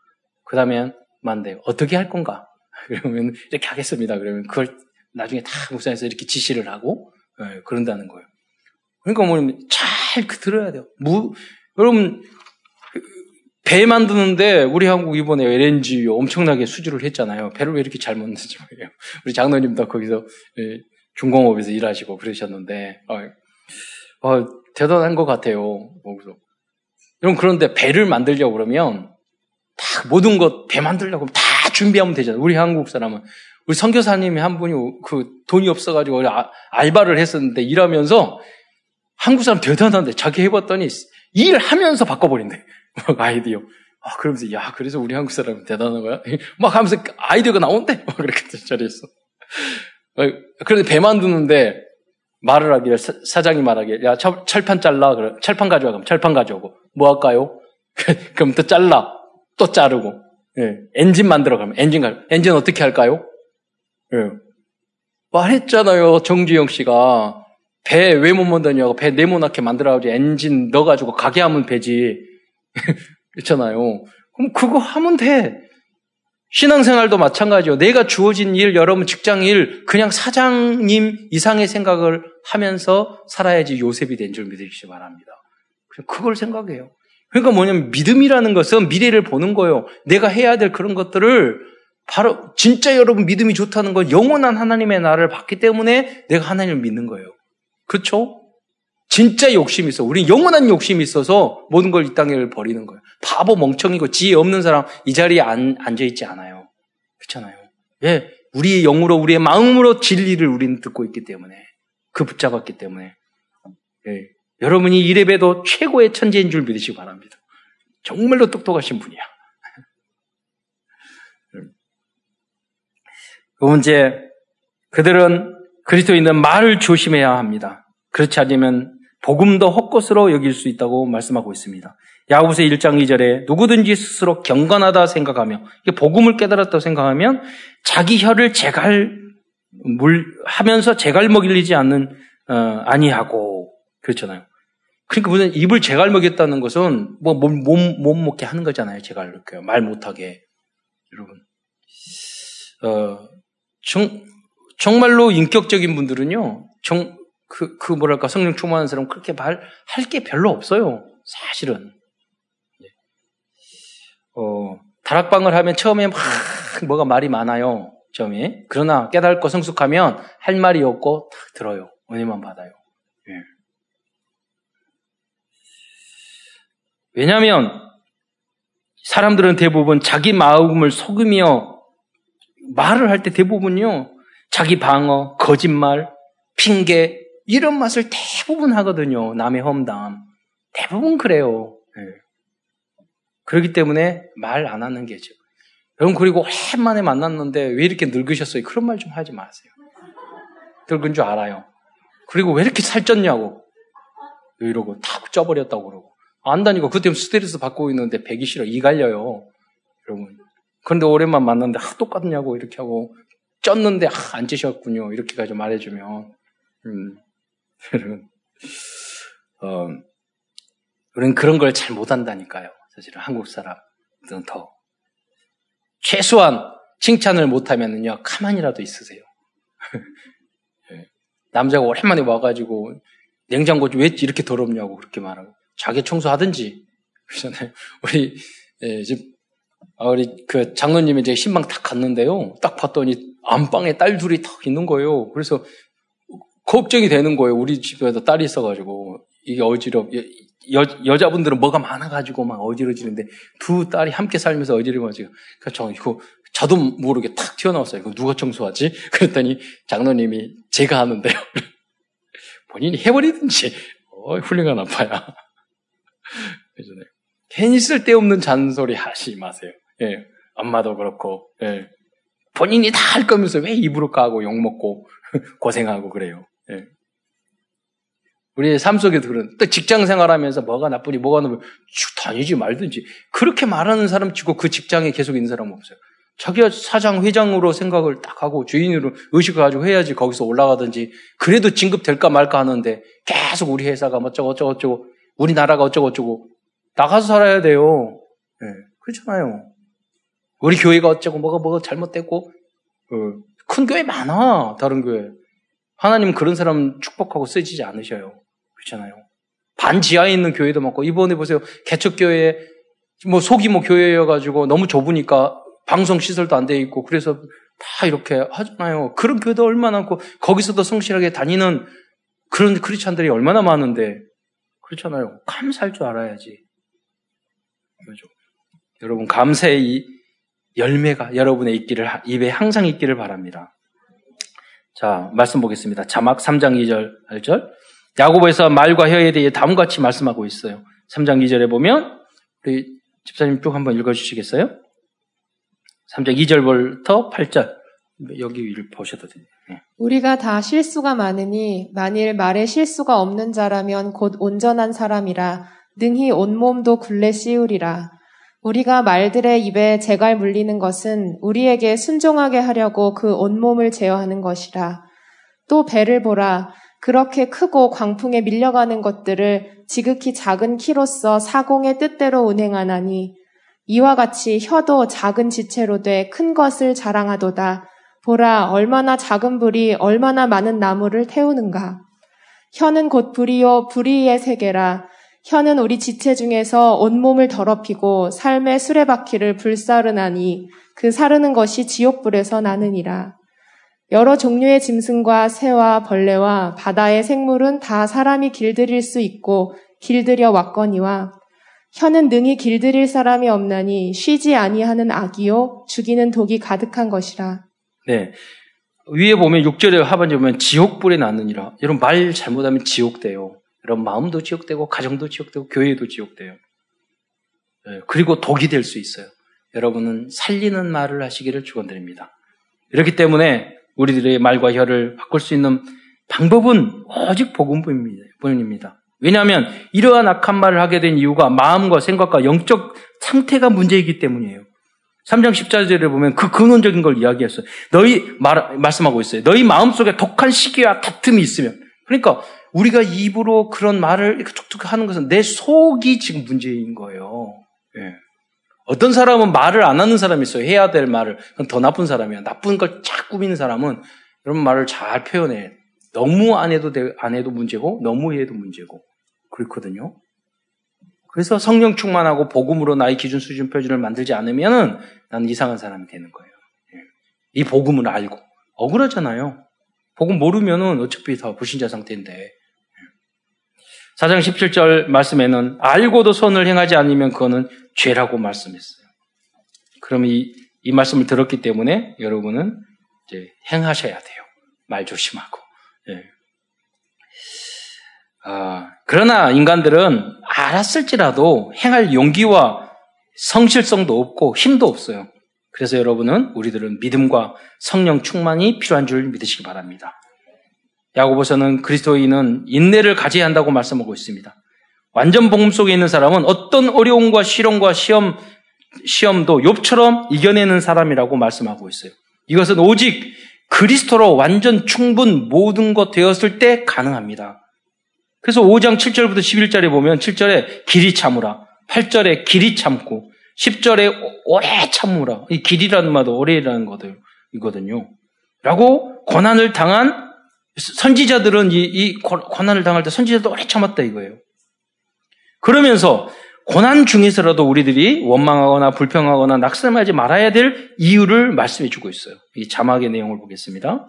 그 다음에 만대요. 어떻게 할 건가? 그러면 이렇게 하겠습니다. 그러면 그걸 나중에 다 묵상해서 이렇게 지시를 하고 네, 그런다는 거예요. 그러니까 뭐냐면 잘 들어야 돼요. 무, 여러분 배 만드는데 우리 한국 이번에 LNG 엄청나게 수주를 했잖아요. 배를 왜 이렇게 잘 만드는지 모르겠어요. 우리 장로님도 거기서 예, 중공업에서 일하시고 그러셨는데 어, 어, 대단한 것 같아요. 여러분 그런데 배를 만들려고 그러면 다 모든 것 배 만들려고 다 준비하면 되잖아요. 우리 한국 사람은 우리 선교사님이 한 분이 그 돈이 없어가지고 아, 알바를 했었는데 일하면서 한국 사람 대단한데 자기 해봤더니 일하면서 바꿔버린대. 막 아이디어. 아, 그러면서, 야, 그래서 우리 한국 사람은 대단한 거야? 막 하면서 아이디어가 나온대? 막 그렇게 자리했어. 그런데 배 만드는데 말을 하기를, 사, 장이 말하기를, 야, 철, 철판 잘라. 그래. 철판 가져와. 그럼 철판 가져오고. 뭐 할까요? 그럼 또 잘라. 또 자르고. 예. 엔진 만들어 가면 엔진 가 엔진 어떻게 할까요? 예. 말했잖아요. 정주영 씨가. 배 왜 못 만드냐고. 배 네모나게 만들어가지고 엔진 넣어가지고 가게 하면 되지. 그렇잖아요. 그럼 그거 하면 돼. 신앙생활도 마찬가지요. 내가 주어진 일, 여러분 직장 일, 그냥 사장님 이상의 생각을 하면서 살아야지 요셉이 된 줄 믿으시기 바랍니다. 그걸 생각해요. 그러니까 뭐냐면 믿음이라는 것은 미래를 보는 거예요. 내가 해야 될 그런 것들을 바로 진짜 여러분 믿음이 좋다는 건 영원한 하나님의 나를 받기 때문에 내가 하나님을 믿는 거예요. 그렇죠? 진짜 욕심이 있어. 우리 영원한 욕심이 있어서 모든 걸 이 땅에 버리는 거예요. 바보 멍청이고 지혜 없는 사람 이 자리에 안, 앉아있지 않아요. 그렇잖아요. 예. 우리의 영으로, 우리의 마음으로 진리를 우리는 듣고 있기 때문에. 그 붙잡았기 때문에. 예. 여러분이 이래봬도 최고의 천재인 줄 믿으시기 바랍니다. 정말로 똑똑하신 분이야. 그 문제, 그들은 그리스도인은 말을 조심해야 합니다. 그렇지 않으면 복음도 헛것으로 여길 수 있다고 말씀하고 있습니다. 야고보서 1장 2절에 누구든지 스스로 경건하다 생각하며 복음을 깨달았다고 생각하면 자기 혀를 제갈 물 하면서 제갈 먹이지 않는 어, 아니하고 그렇잖아요. 그러니까 무슨 입을 제갈 먹였다는 것은 뭐몸못 먹게 하는 거잖아요. 제갈 이렇게 말 못하게 여러분. 어, 정, 정말로 인격적인 분들은요. 정, 그, 그 뭐랄까, 성령 충만한 사람 그렇게 말, 할 게 별로 없어요. 사실은. 예. 어, 다락방을 하면 처음에 막 뭐가 말이 많아요. 처음에. 그러나 깨닫고 성숙하면 할 말이 없고 딱 들어요. 은혜만 받아요. 예. 왜냐하면 사람들은 대부분 자기 마음을 속으며 말을 할 때 대부분요 자기 방어, 거짓말, 핑계 이런 맛을 대부분 하거든요. 남의 험담. 대부분 그래요. 네. 그렇기 때문에 말 안 하는 게죠. 여러분, 그리고 오랜만에 만났는데 왜 이렇게 늙으셨어요? 그런 말 좀 하지 마세요. 늙은 줄 알아요. 그리고 왜 이렇게 살쪘냐고. 이러고 탁 쪄버렸다고 그러고. 안다니까 그때 스트레스 받고 있는데 배기 싫어. 이 갈려요. 여러분. 그런데 오랜만 만났는데 아, 똑같냐고 이렇게 하고 쪘는데 아, 안 찌셨군요. 이렇게까지 말해주면. 음. 여러분, 어, 우리는 그런 걸 잘 못한다니까요. 사실은 한국 사람들은 더. 최소한 칭찬을 못하면은요, 가만히라도 있으세요. 예. 남자가 오랜만에 와가지고, 냉장고 왜 이렇게 더럽냐고 그렇게 말하고, 자기 청소하든지. 그러잖아요. 우리, 예, 지금, 아, 우리 그 장로님이 이제 신방 딱 갔는데요. 딱 봤더니 안방에 딸 둘이 탁 있는 거예요. 그래서 걱정이 되는 거예요. 우리 집에도 딸이 있어가지고 이게 어지럽. 여, 여자분들은 뭐가 많아가지고 막 어지러지는데 두 딸이 함께 살면서 어지러워지고 그러니까 저 이거 저도 모르게 탁 튀어나왔어요. 이거 누가 청소하지? 그랬더니 장로님이 제가 하는데요. 본인이 해버리든지 어, 훌륭한 아빠야. 그래서 괜히 쓸데없는 잔소리 하시 마세요. 예, 엄마도 그렇고 예. 본인이 다 할 거면서 왜 입으로 까고 욕 먹고 고생하고 그래요. 예. 우리의 삶 속에도 그런, 또 직장 생활하면서 뭐가 나쁘니, 뭐가 나쁘니, 다니지 말든지. 그렇게 말하는 사람 치고 그 직장에 계속 있는 사람 없어요. 자기가 사장, 회장으로 생각을 딱 하고 주인으로 의식을 가지고 해야지 거기서 올라가든지 그래도 진급될까 말까 하는데 계속 우리 회사가 어쩌고 어쩌고 어쩌고 우리나라가 어쩌고 어쩌고 나가서 살아야 돼요. 네, 그렇잖아요. 우리 교회가 어쩌고 뭐가 뭐가 잘못됐고 어, 큰 교회 많아 다른 교회 하나님은 그런 사람 축복하고 쓰지지 않으셔요. 그렇잖아요. 반 지하에 있는 교회도 많고 이번에 보세요 개척교회 뭐 소규모 교회여가지고 너무 좁으니까 방송 시설도 안 돼 있고 그래서 다 이렇게 하잖아요. 그런 교회도 얼마나 많고 거기서도 성실하게 다니는 그런 크리스찬들이 얼마나 많은데 그렇잖아요. 감사할 줄 알아야지. 그죠? 여러분 감사의 이 열매가 여러분의 있기를 입에 항상 있기를 바랍니다. 자 말씀 보겠습니다. 자막 3장 2절 8절 야고보에서 말과 혀에 대해 다음과 같이 말씀하고 있어요. 3장 2절에 보면 우리 집사님 쭉 한번 읽어 주시겠어요? 3장 2절부터 8절. 여기 위를 보셔도 돼요. 네. 우리가 다 실수가 많으니 만일 말에 실수가 없는 자라면 곧 온전한 사람이라 능히 온몸도 굴레 씌우리라. 우리가 말들의 입에 재갈 물리는 것은 우리에게 순종하게 하려고 그 온몸을 제어하는 것이라. 또 배를 보라. 그렇게 크고 광풍에 밀려가는 것들을 지극히 작은 키로서 사공의 뜻대로 운행하나니 이와 같이 혀도 작은 지체로 돼 큰 것을 자랑하도다. 보라, 얼마나 작은 불이 얼마나 많은 나무를 태우는가. 혀는 곧 불이요, 불이의 세계라. 혀는 우리 지체 중에서 온몸을 더럽히고 삶의 수레바퀴를 불사르나니 그 사르는 것이 지옥불에서 나느니라. 여러 종류의 짐승과 새와 벌레와 바다의 생물은 다 사람이 길들일 수 있고 길들여 왔거니와 혀는 능히 길들일 사람이 없나니 쉬지 아니하는 악이요 죽이는 독이 가득한 것이라. 네. 위에 보면 6절에 하반절 보면 지옥불에 났느니라. 여러분 말 잘못하면 지옥 돼요. 여러분 마음도 지옥되고 가정도 지옥되고 교회도 지옥돼요. 네. 그리고 독이 될 수 있어요. 여러분은 살리는 말을 하시기를 축원드립니다. 이렇기 때문에 우리들의 말과 혀를 바꿀 수 있는 방법은 오직 복음뿐입니다. 왜냐하면 이러한 악한 말을 하게 된 이유가 마음과 생각과 영적 상태가 문제이기 때문이에요. 3장 14절에 보면 그 근원적인 걸 이야기했어요. 너희 말, 말씀하고 있어요. 너희 마음속에 독한 시기와 다툼이 있으면. 그러니까 우리가 입으로 그런 말을 이렇게 툭툭 하는 것은 내 속이 지금 문제인 거예요. 예. 어떤 사람은 말을 안 하는 사람이 있어요. 해야 될 말을. 그건 더 나쁜 사람이야. 나쁜 걸 쫙 꾸미는 사람은 이런 말을 잘 표현해. 너무 안 해도, 안 해도 문제고, 너무 해도 문제고. 그렇거든요. 그래서 성령 충만하고 복음으로 나의 기준 수준 표준을 만들지 않으면 나는 이상한 사람이 되는 거예요. 예. 이 복음을 알고 억울하잖아요. 복음 모르면은 어차피 다 불신자 상태인데. 4장 예. 17절 말씀에는 알고도 선을 행하지 않으면 그거는 죄라고 말씀했어요. 그럼 이, 이 말씀을 들었기 때문에 여러분은 이제 행하셔야 돼요. 말 조심하고. 예. 아, 그러나 인간들은 알았을지라도 행할 용기와 성실성도 없고 힘도 없어요. 그래서 여러분은 우리들은 믿음과 성령 충만이 필요한 줄 믿으시기 바랍니다. 야고보서는 그리스도인은 인내를 가져야 한다고 말씀하고 있습니다. 완전 복음 속에 있는 사람은 어떤 어려움과 실험과 시험 시험도 욥처럼 이겨내는 사람이라고 말씀하고 있어요. 이것은 오직 그리스도로 완전 충분 모든 것 되었을 때 가능합니다. 그래서 5장 7절부터 11절에 보면 7절에 길이 참으라. 8절에 길이 참고 10절에 오래 참으라. 이 길이라는 말도 오래라는 거거든요. 라고 고난을 당한 선지자들은 이, 이 고난을 당할 때 선지자도 오래 참았다 이거예요. 그러면서 고난 중에서라도 우리들이 원망하거나 불평하거나 낙심하지 말아야 될 이유를 말씀해 주고 있어요. 이 자막의 내용을 보겠습니다.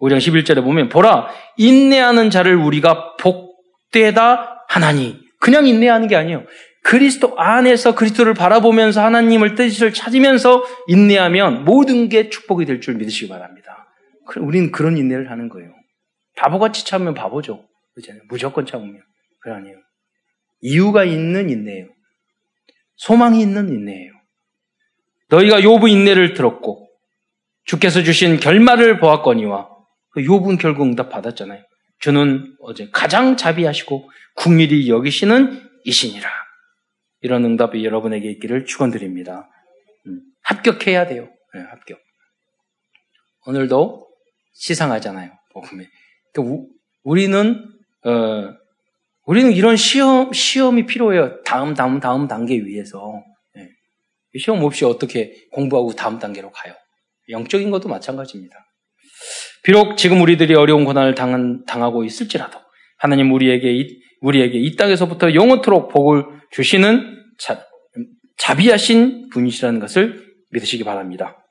5장 11절에 보면 보라 인내하는 자를 우리가 복 복되다 하나니 그냥 인내하는 게 아니에요. 그리스도 안에서 그리스도를 바라보면서 하나님을 뜻을 찾으면서 인내하면 모든 게 축복이 될 줄 믿으시기 바랍니다. 우리는 그런 인내를 하는 거예요. 바보같이 참으면 바보죠. 그렇잖아요. 무조건 참으면. 그게 아니에요. 이유가 있는 인내예요. 소망이 있는 인내예요. 너희가 요부 인내를 들었고 주께서 주신 결말을 보았거니와 그 요부는 결국 응답 받았잖아요. 주는 어제 가장 자비하시고 국밀히 여기시는 이신이라. 이런 응답이 여러분에게 있기를 축원드립니다. 음, 합격해야 돼요. 네, 합격. 오늘도 시상하잖아요. 복음에. 그러니까 우리는 어, 우리는 이런 시험 시험이 필요해요. 다음 다음 다음 단계 위해서 네. 시험 없이 어떻게 공부하고 다음 단계로 가요? 영적인 것도 마찬가지입니다. 비록 지금 우리들이 어려운 고난을 당한, 당하고 있을지라도 하나님 우리에게 우리에게 이 땅에서부터 영원토록 복을 주시는 자, 자비하신 분이시라는 것을 믿으시기 바랍니다.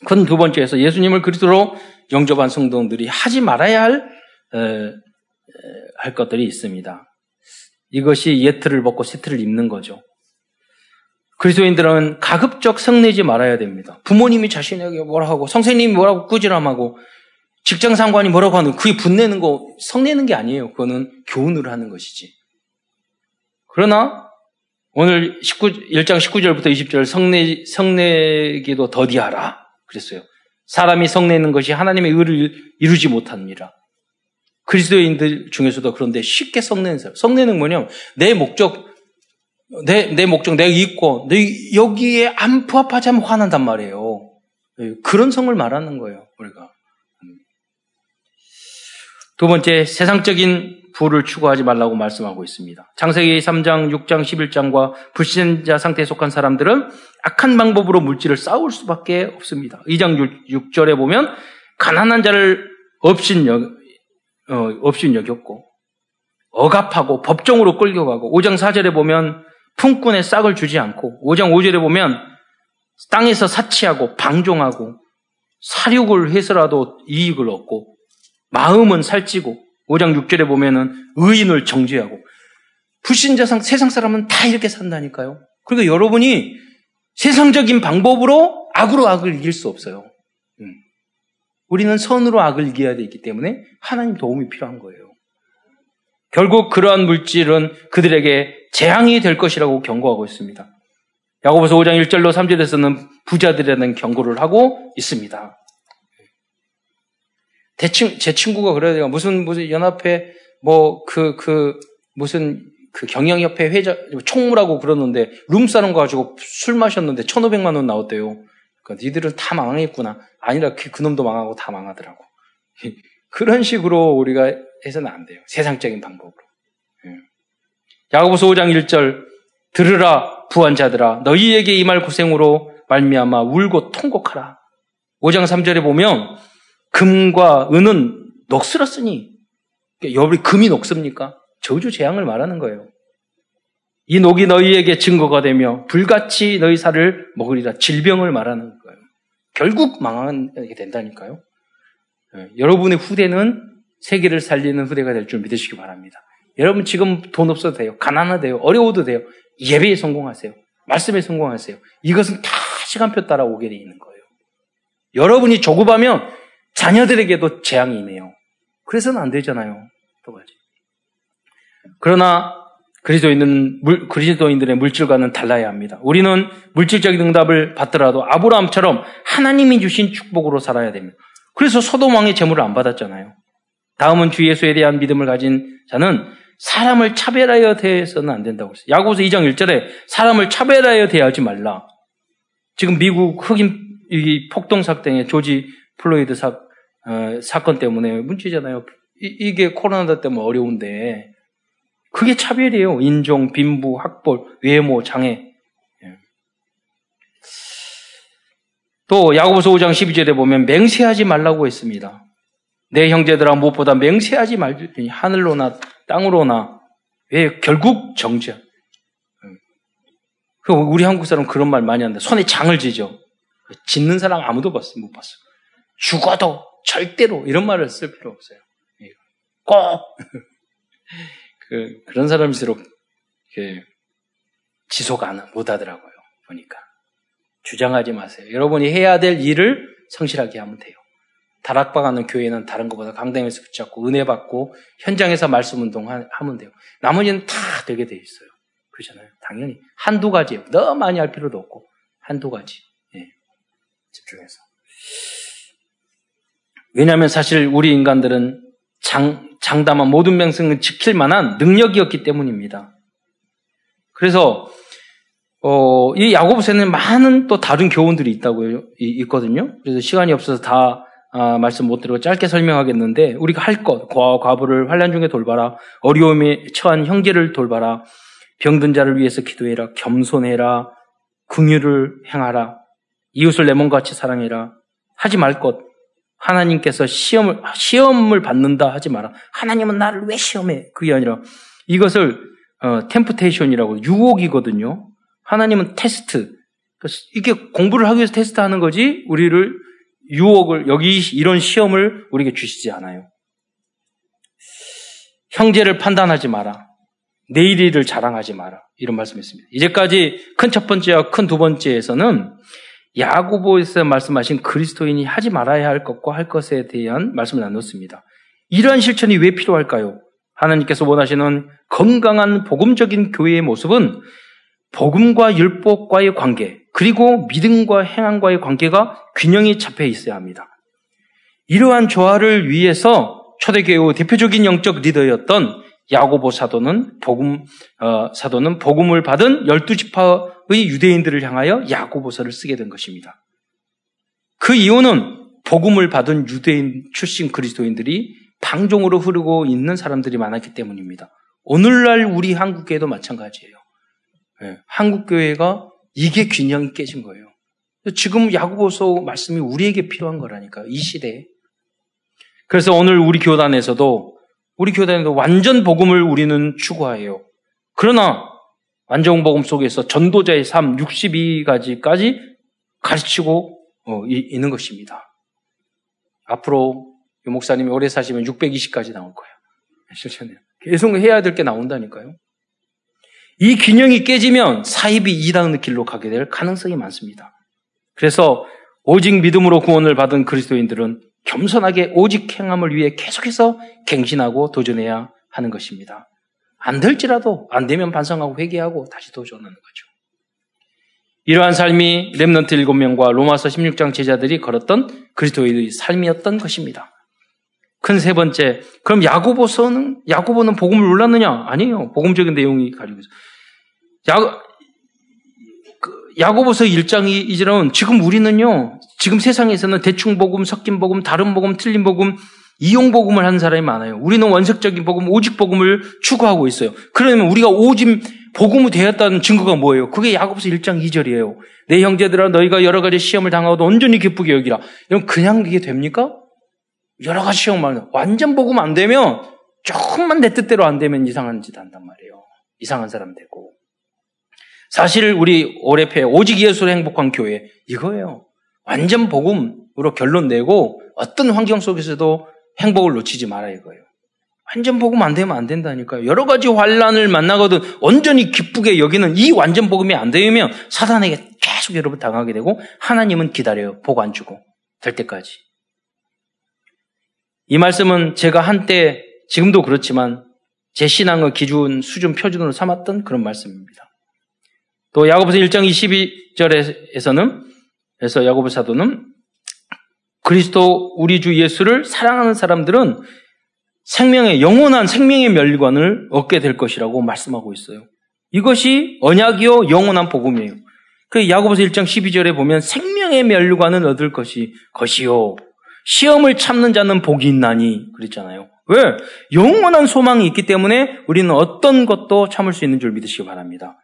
그건 두 번째에서 예수님을 그리스도로 영접한 성도들이 하지 말아야 할, 에, 할 것들이 있습니다. 이것이 예틀을 벗고 세트를 입는 거죠. 그리스도인들은 가급적 성내지 말아야 됩니다. 부모님이 자신에게 뭐라 하고 성생님이 뭐라고 꾸지람하고 직장 상관이 뭐라고 하는 그게 분내는 거 성내는 게 아니에요. 그거는 교훈을 하는 것이지. 그러나 오늘 19, 1장 19절부터 20절 성내, 성내기도 더디하라. 그랬어요. 사람이 성내는 것이 하나님의 의를 이루지 못합니다. 그리스도인들 중에서도 그런데 쉽게 성내는 사람. 성내는 뭐냐면 내 목적, 내, 내 목적 내가 있고, 내 여기에 안 부합하지 않으면 화난단 말이에요. 그런 성을 말하는 거예요, 우리가. 두 번째, 세상적인 부를 추구하지 말라고 말씀하고 있습니다. 창세기 3장, 6장, 11장과 불신자 상태에 속한 사람들은 악한 방법으로 물질을 쌓을 수밖에 없습니다. 2장 6, 절에 보면 가난한 자를 없인 여, 어, 없인 여겼고 억압하고 법정으로 끌려가고 5장 4절에 보면 품꾼의 싹을 주지 않고 5장 5절에 보면 땅에서 사치하고 방종하고 사륙을 해서라도 이익을 얻고 마음은 살찌고 5장 6절에 보면은 의인을 정죄하고 불신자 상 세상 사람은 다 이렇게 산다니까요. 그러니까 여러분이 세상적인 방법으로 악으로 악을 이길 수 없어요. 음. 우리는 선으로 악을 이겨야 되기 때문에 하나님 도움이 필요한 거예요. 결국 그러한 물질은 그들에게 재앙이 될 것이라고 경고하고 있습니다. 야고보서 5장 1절로 3절에서는 부자들이라는 경고를 하고 있습니다. 대친, 제 친구가 그래요. 무슨, 무슨 연합회, 뭐, 그, 그, 무슨, 그 경영협회 회장, 총무라고 그러는데, 룸 싸는 거 가지고 술 마셨는데 1,500만 원 나왔대요. 그러니까 니들은 다 망했구나. 아니라 그, 그 놈도 망하고 다 망하더라고. 그런 식으로 우리가 해서는 안 돼요. 세상적인 방법으로. 예. 야고보서 5장 1절 들으라 부한자들아 너희에게 이 말 고생으로 말미암아 울고 통곡하라. 5장 3절에 보면 금과 은은 녹슬었으니 여러분이 금이 녹습니까? 저주 재앙을 말하는 거예요. 이 녹이 너희에게 증거가 되며 불같이 너희 살을 먹으리라 질병을 말하는 거예요. 결국 망하게 된다니까요. 네, 여러분의 후대는 세계를 살리는 후대가 될 줄 믿으시기 바랍니다. 여러분 지금 돈 없어도 돼요. 가난하돼요. 어려워도 돼요. 예배에 성공하세요. 말씀에 성공하세요. 이것은 다 시간표 따라 오게 돼 있는 거예요. 여러분이 조급하면 자녀들에게도 재앙이 있네요. 그래서는 안 되잖아요. 또 가지. 그러나 그리스도인은 물, 그리스도인들의 물질과는 달라야 합니다. 우리는 물질적인 응답을 받더라도 아브라함처럼 하나님이 주신 축복으로 살아야 됩니다. 그래서 소돔 왕의 재물을 안 받았잖아요. 다음은 주 예수에 대한 믿음을 가진 자는 사람을 차별하여 대해서는 안 된다고 했어요. 야고보서 2장 1절에 사람을 차별하여 대하지 말라. 지금 미국 흑인 폭동 사건의 조지 플로이드 사, 어, 사건 때문에 문제잖아요. 이, 게 코로나 때문에 어려운데 그게 차별이에요. 인종, 빈부, 학벌, 외모, 장애. 예. 또 야고보서 5장 12절에 보면 맹세하지 말라고 했습니다. 내 형제들아 무엇보다 맹세하지 말지니 하늘로나 땅으로나 왜 결국 정죄. 예. 우리 한국 사람 그런 말 많이 하는데 손에 장을 지죠. 짓는 사람 아무도 못 봤어. 죽어도 절대로 이런 말을 쓸 필요 없어요. 예. 꼭 그, 그런 사람일수록 지속 안, 못 하더라고요. 보니까. 주장하지 마세요. 여러분이 해야 될 일을 성실하게 하면 돼요. 다락방 하는 교회는 다른 것보다 강당에서 붙잡고 은혜 받고 현장에서 말씀 운동 하면 돼요. 나머지는 다 되게 돼 있어요. 그렇잖아요. 당연히 한두 가지예요. 너무 많이 할 필요도 없고 한두 가지. 예. 집중해서. 왜냐하면 사실 우리 인간들은 장, 장담한 모든 명성을 지킬 만한 능력이었기 때문입니다. 그래서 어, 이 야고보서에는 많은 또 다른 교훈들이 있다고 있거든요. 그래서 시간이 없어서 다 아, 말씀 못 드리고 짧게 설명하겠는데 우리가 할 것, 과, 과부를 환란 중에 돌봐라, 어려움에 처한 형제를 돌봐라, 병든 자를 위해서 기도해라, 겸손해라, 긍휼을 행하라, 이웃을 내 몸같이 사랑해라, 하지 말 것, 하나님께서 시험을 시험을 받는다 하지 마라. 하나님은 나를 왜 시험해? 그게 아니라 이것을 어, 템프테이션이라고 유혹이거든요. 하나님은 테스트. 이게 공부를 하기 위해서 테스트하는 거지 우리를 유혹을 여기 이런 시험을 우리에게 주시지 않아요. 형제를 판단하지 마라. 내일 일을 자랑하지 마라. 이런 말씀이있습니다 이제까지 큰 첫 번째와 큰 두 번째에서는 야고보에서 말씀하신 그리스도인이 하지 말아야 할 것과 할 것에 대한 말씀을 나눴습니다. 이러한 실천이 왜 필요할까요? 하나님께서 원하시는 건강한 복음적인 교회의 모습은 복음과 율법과의 관계, 그리고 믿음과 행함과의 관계가 균형이 잡혀 있어야 합니다. 이러한 조화를 위해서 초대교회 대표적인 영적 리더였던 야고보 사도는 복음 어, 사도는 복음을 받은 열두 지파의 유대인들을 향하여 야고보서를 쓰게 된 것입니다. 그 이유는 복음을 받은 유대인 출신 그리스도인들이 방종으로 흐르고 있는 사람들이 많았기 때문입니다. 오늘날 우리 한국 교회도 마찬가지예요. 네, 한국 교회가 이게 균형이 깨진 거예요. 지금 야구보서 말씀이 우리에게 필요한 거라니까 이 시대에. 그래서 오늘 우리 교단에서도 우리 교단에도 완전 복음을 우리는 추구해요. 그러나 완전 복음 속에서 전도자의 삶 62가지까지 가르치고 어, 이, 있는 것입니다. 앞으로 유 목사님이 오래 사시면 620까지 나올 거예요. 실천해요. 계속 해야 될 게 나온다니까요. 이 균형이 깨지면 사입이 이단의 길로 가게 될 가능성이 많습니다. 그래서 오직 믿음으로 구원을 받은 그리스도인들은 겸손하게 오직 행함을 위해 계속해서 갱신하고 도전해야 하는 것입니다. 안 될지라도 안 되면 반성하고 회개하고 다시 도전하는 거죠. 이러한 삶이 렘넌트 7명과 로마서 16장 제자들이 걸었던 그리스도의 삶이었던 것입니다. 큰 세 번째, 그럼 야고보서는 야고보는 복음을 몰랐느냐? 아니에요. 복음적인 내용이 가지고 있어요. 야, 그 야고보서 1장이 이제는 지금 우리는요, 지금 세상에서는 대충 복음, 섞인 복음, 다른 복음, 틀린 복음, 이용 복음을 하는 사람이 많아요. 우리는 원색적인 복음, 오직 복음을 추구하고 있어요. 그러면 우리가 오직 복음이 되었다는 증거가 뭐예요? 그게 야고보서 1장 2절이에요. 내 형제들아 너희가 여러 가지 시험을 당하고도 온전히 기쁘게 여기라. 이건 그냥 이게 됩니까? 여러 가지 시험 말은 완전 복음 안 되면 조금만 내 뜻대로 안 되면 이상한 짓 한단 말이에요. 이상한 사람 되고. 사실 우리 올해패 오직 예수로 행복한 교회 이거예요. 완전 복음으로 결론 내고 어떤 환경 속에서도 행복을 놓치지 마라 이거예요. 완전 복음 안 되면 안 된다니까요. 여러 가지 환란을 만나거든 온전히 기쁘게 여기는 이 완전 복음이 안 되면 사단에게 계속 여러분 당하게 되고 하나님은 기다려요. 복 안 주고 될 때까지. 이 말씀은 제가 한때 지금도 그렇지만 제 신앙의 기준 수준 표준으로 삼았던 그런 말씀입니다. 또 야고보서 1장 22절에서는 그래서 야고보 사도는 그리스도 우리 주 예수를 사랑하는 사람들은 생명의 영원한 생명의 멸관을 얻게 될 것이라고 말씀하고 있어요. 이것이 언약이요 영원한 복음이에요. 그 야고보서 1장 12절에 보면 생명의 면류관을 얻을 것이 것이요 시험을 참는 자는 복이 있나니 그랬잖아요. 왜? 영원한 소망이 있기 때문에 우리는 어떤 것도 참을 수 있는 줄 믿으시기 바랍니다.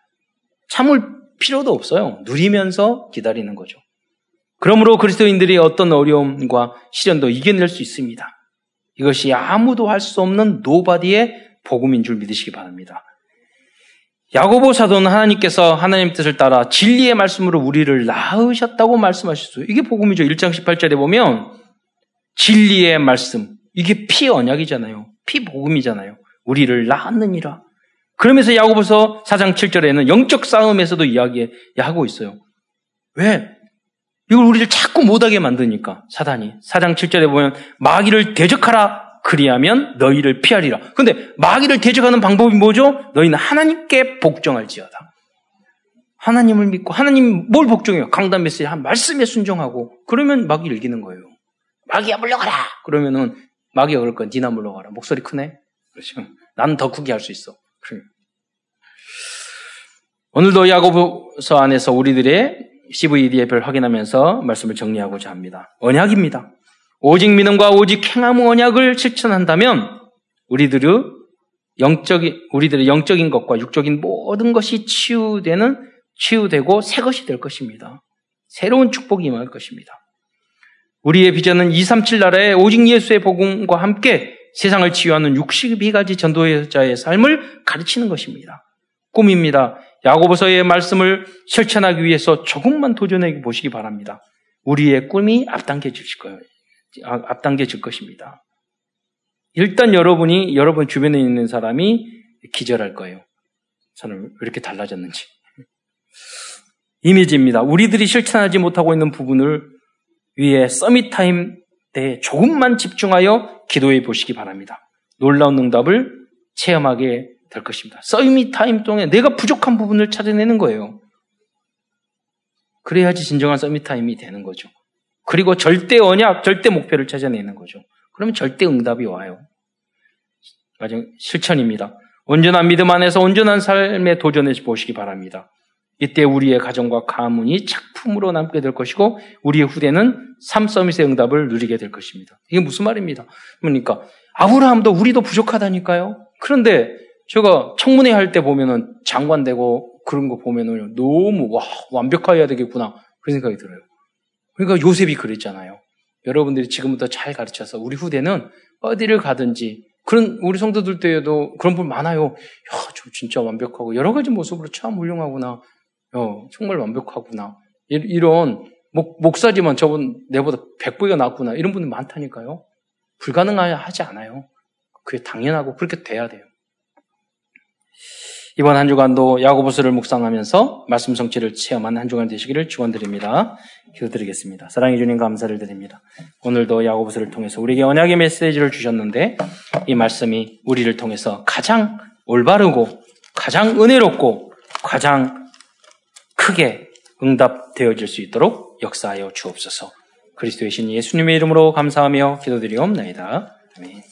참을 필요도 없어요. 누리면서 기다리는 거죠. 그러므로 그리스도인들이 어떤 어려움과 시련도 이겨낼 수 있습니다. 이것이 아무도 할 수 없는 nobody의 복음인 줄 믿으시기 바랍니다. 야고보 사도는 하나님께서 하나님 뜻을 따라 진리의 말씀으로 우리를 낳으셨다고 말씀하셨어요. 이게 복음이죠. 1장 18절에 보면 진리의 말씀. 이게 피 언약이잖아요. 피 복음이잖아요. 우리를 낳았느니라. 그러면서 야고보서 4장 7절에는 영적 싸움에서도 이야기하고 있어요. 왜? 이걸 우리를 자꾸 못하게 만드니까 사단이 4장 7절에 보면 마귀를 대적하라 그리하면 너희를 피하리라. 근데 마귀를 대적하는 방법이 뭐죠? 너희는 하나님께 복종할지어다. 하나님을 믿고 하나님 뭘 복종해요? 강단 메시지 한 말씀에 순종하고 그러면 마귀를 이기는 거예요. 마귀야 물러가라. 그러면은 마귀가 그럴 거야. 니나 물러가라. 목소리 크네. 그렇죠. 난더 크게 할 수 있어. 오늘도 야고보서 안에서 우리들의 CVDF를 확인하면서 말씀을 정리하고자 합니다. 언약입니다. 오직 믿음과 오직 행함 언약을 실천한다면 우리들의 영적인 우리들의 영적인 것과 육적인 모든 것이 치유되는 치유되고 새 것이 될 것입니다. 새로운 축복이 임할 것입니다. 우리의 비전은 237 나라의 오직 예수의 복음과 함께 세상을 치유하는 62가지 전도자의 삶을 가르치는 것입니다. 꿈입니다. 야고보서의 말씀을 실천하기 위해서 조금만 도전해 보시기 바랍니다. 우리의 꿈이 앞당겨질 거예요. 아, 앞당겨질 것입니다. 일단 여러분이 여러분 주변에 있는 사람이 기절할 거예요. 쟤는 왜 이렇게 달라졌는지. 이미지입니다. 우리들이 실천하지 못하고 있는 부분을 위해 summit time 때 조금만 집중하여 기도해 보시기 바랍니다. 놀라운 응답을 체험하게 될 것입니다. summit time 동안에 내가 부족한 부분을 찾아내는 거예요. 그래야지 진정한 서밋 타임이 되는 거죠. 그리고 절대 언약, 절대 목표를 찾아내는 거죠. 그러면 절대 응답이 와요. 마지막 실천입니다. 온전한 믿음 안에서 온전한 삶에 도전해 보시기 바랍니다. 이때 우리의 가정과 가문이 작품으로 남게 될 것이고 우리의 후대는 삶 서밋의 응답을 누리게 될 것입니다. 이게 무슨 말입니다? 그러니까 아브라함도 우리도 부족하다니까요. 그런데 제가 청문회 할 때 보면은 장관 되고 그런 거 보면은 너무 와 완벽해야 되겠구나 그런 생각이 들어요. 그러니까 요셉이 그랬잖아요. 여러분들이 지금부터 잘 가르쳐서 우리 후대는 어디를 가든지 그런 우리 성도들 때에도 그런 분 많아요. 야, 저 진짜 완벽하고 여러 가지 모습으로 참 훌륭하구나. 어, 정말 완벽하구나. 이런 목, 목사지만 저분 내보다 100배가 낫구나. 이런 분들 많다니까요. 불가능하지 않아요. 그게 당연하고 그렇게 돼야 돼요. 이번 한 주간도 야고보서를 묵상하면서 말씀 성취를 체험한 한 주간 되시기를 축원드립니다. 기도드리겠습니다. 사랑해 주님 감사를 드립니다. 오늘도 야고보서를 통해서 우리에게 언약의 메시지를 주셨는데 이 말씀이 우리를 통해서 가장 올바르고 가장 은혜롭고 가장 크게 응답되어질 수 있도록 역사하여 주옵소서. 그리스도의 신 예수님의 이름으로 감사하며 기도드리옵나이다. 아멘.